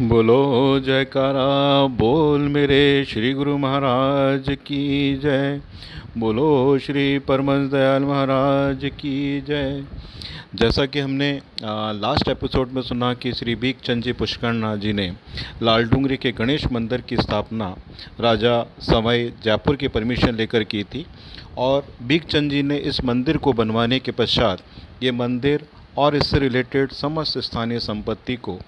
बोलो जयकारा बोल मेरे श्री गुरु महाराज की जय। बोलो श्री परमंश दयाल महाराज की जय। जैसा कि हमने आ, लास्ट एपिसोड में सुना कि श्री भीख चंद जी पुष्करनाथ जी ने लाल डूंगरी के गणेश मंदिर की स्थापना राजा समय जयपुर की परमिशन लेकर की थी और भीख चंद जी ने इस मंदिर को बनवाने के पश्चात ये मंदिर और इससे रिलेटेड समस्त स्थानीय संपत्ति को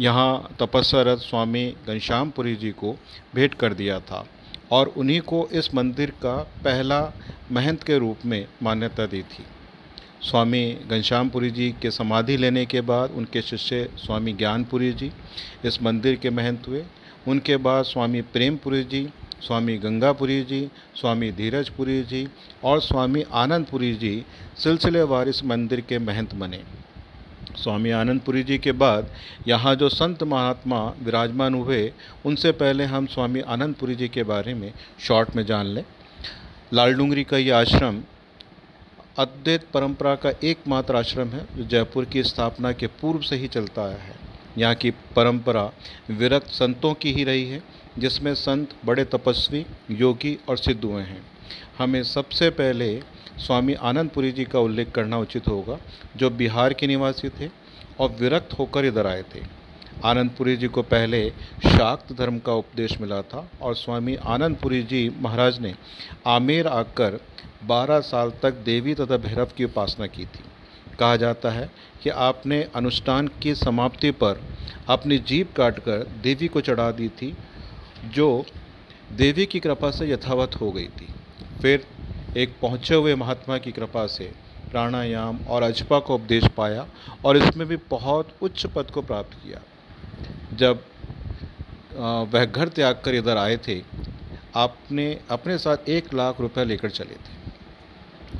यहाँ तपस्यारत स्वामी घनश्यामपुरी जी को भेंट कर दिया था और उन्हीं को इस मंदिर का पहला महंत के रूप में मान्यता दी थी। स्वामी घनश्यामपुरी जी के समाधि लेने के बाद उनके शिष्य स्वामी ज्ञानपुरी जी इस मंदिर के महंत हुए। उनके बाद स्वामी प्रेमपुरी जी स्वामी गंगापुरी जी, स्वामी धीरजपुरी जी और स्वामी आनंदपुरी जी सिलसिलेवार इस मंदिर के महंत बने। स्वामी आनंदपुरी जी के बाद यहाँ जो संत महात्मा विराजमान हुए, उनसे पहले हम स्वामी आनंदपुरी जी के बारे में शॉर्ट में जान लें। लाल डूंगरी का ये आश्रम अद्वैत परंपरा का एकमात्र आश्रम है, जो जयपुर की स्थापना के पूर्व से ही चलता आया है। यहाँ की परंपरा विरक्त संतों की ही रही है, जिसमें संत बड़े तपस्वी, योगी और सिद्ध हुए हैं। हमें सबसे पहले स्वामी आनंदपुरी जी का उल्लेख करना उचित होगा, जो बिहार के निवासी थे और विरक्त होकर इधर आए थे। आनंदपुरी जी को पहले शाक्त धर्म का उपदेश मिला था और स्वामी आनंदपुरी जी महाराज ने आमेर आकर 12 साल तक देवी तथा भैरव की उपासना की थी। कहा जाता है कि आपने अनुष्ठान की समाप्ति पर अपनी जीप काटकर देवी को चढ़ा दी थी, जो देवी की कृपा से यथावत हो गई थी। फिर एक पहुँचे हुए महात्मा की कृपा से प्राणायाम और अजपा को उपदेश पाया और इसमें भी बहुत उच्च पद को प्राप्त किया। जब वह घर त्याग कर इधर आए थे, आपने अपने साथ एक लाख रुपए लेकर चले थे।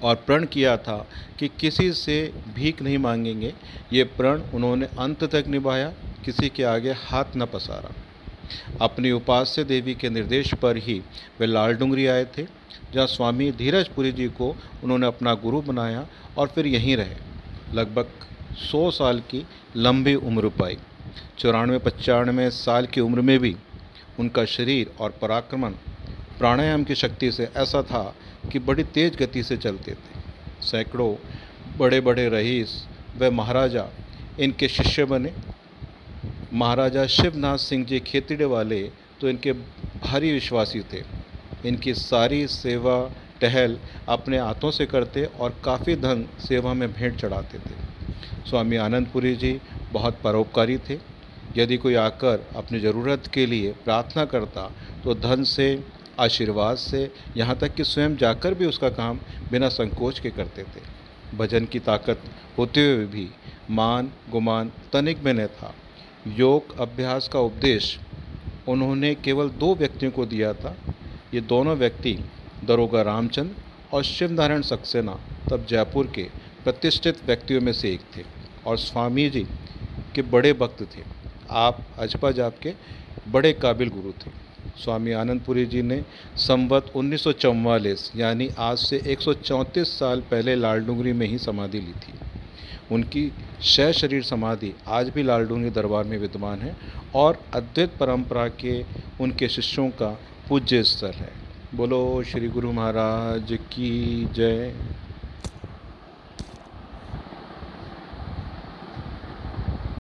और प्रण किया था कि किसी से भीख नहीं मांगेंगे। ये प्रण उन्होंने अंत तक निभाया, किसी के आगे हाथ न पसारा। अपनी उपास्य देवी के निर्देश पर ही वे लाल डूंगरी आए थे, जहाँ स्वामी धीरजपुरी जी को उन्होंने अपना गुरु बनाया और फिर यहीं रहे। लगभग सौ साल की लंबी उम्र पाई। चौरानवे, पचानवे साल की उम्र में भी उनका शरीर और पराक्रमण प्राणायाम की शक्ति से ऐसा था कि बड़ी तेज़ गति से चलते थे। सैकड़ों बड़े बड़े रईस व महाराजा इनके शिष्य बने। महाराजा शिवनाथ सिंह जी खेतड़े वाले तो इनके भारी विश्वासी थे। इनकी सारी सेवा, टहल अपने हाथों से करते और काफ़ी धन सेवा में भेंट चढ़ाते थे। स्वामी आनंदपुरी जी बहुत परोपकारी थे। यदि कोई आकर अपनी ज़रूरत के लिए प्रार्थना करता तो धन से आशीर्वाद से यहाँ तक कि स्वयं जाकर भी उसका काम बिना संकोच के करते थे। भजन की ताकत होते हुए भी मान, गुमान, तनिक में न था। योग अभ्यास का उपदेश उन्होंने केवल दो व्यक्तियों को दिया था। ये दोनों व्यक्ति दरोगा रामचंद और शिव नारायण सक्सेना, तब जयपुर के प्रतिष्ठित व्यक्तियों में से एक थे और स्वामी जी के बड़े भक्त थे। आप अजपा जाप के बड़े काबिल गुरु थे। स्वामी आनंदपुरी जी ने संवत उन्नीस सौ चौवालीस, यानी आज से 134 साल पहले लाल डूंगरी में ही समाधि ली थी। उनकी शय शरीर समाधि आज भी लाल डूंगरी दरबार में विद्यमान है और अद्वैत परंपरा के उनके शिष्यों का पूज्य स्थल है। बोलो श्री गुरु महाराज की जय।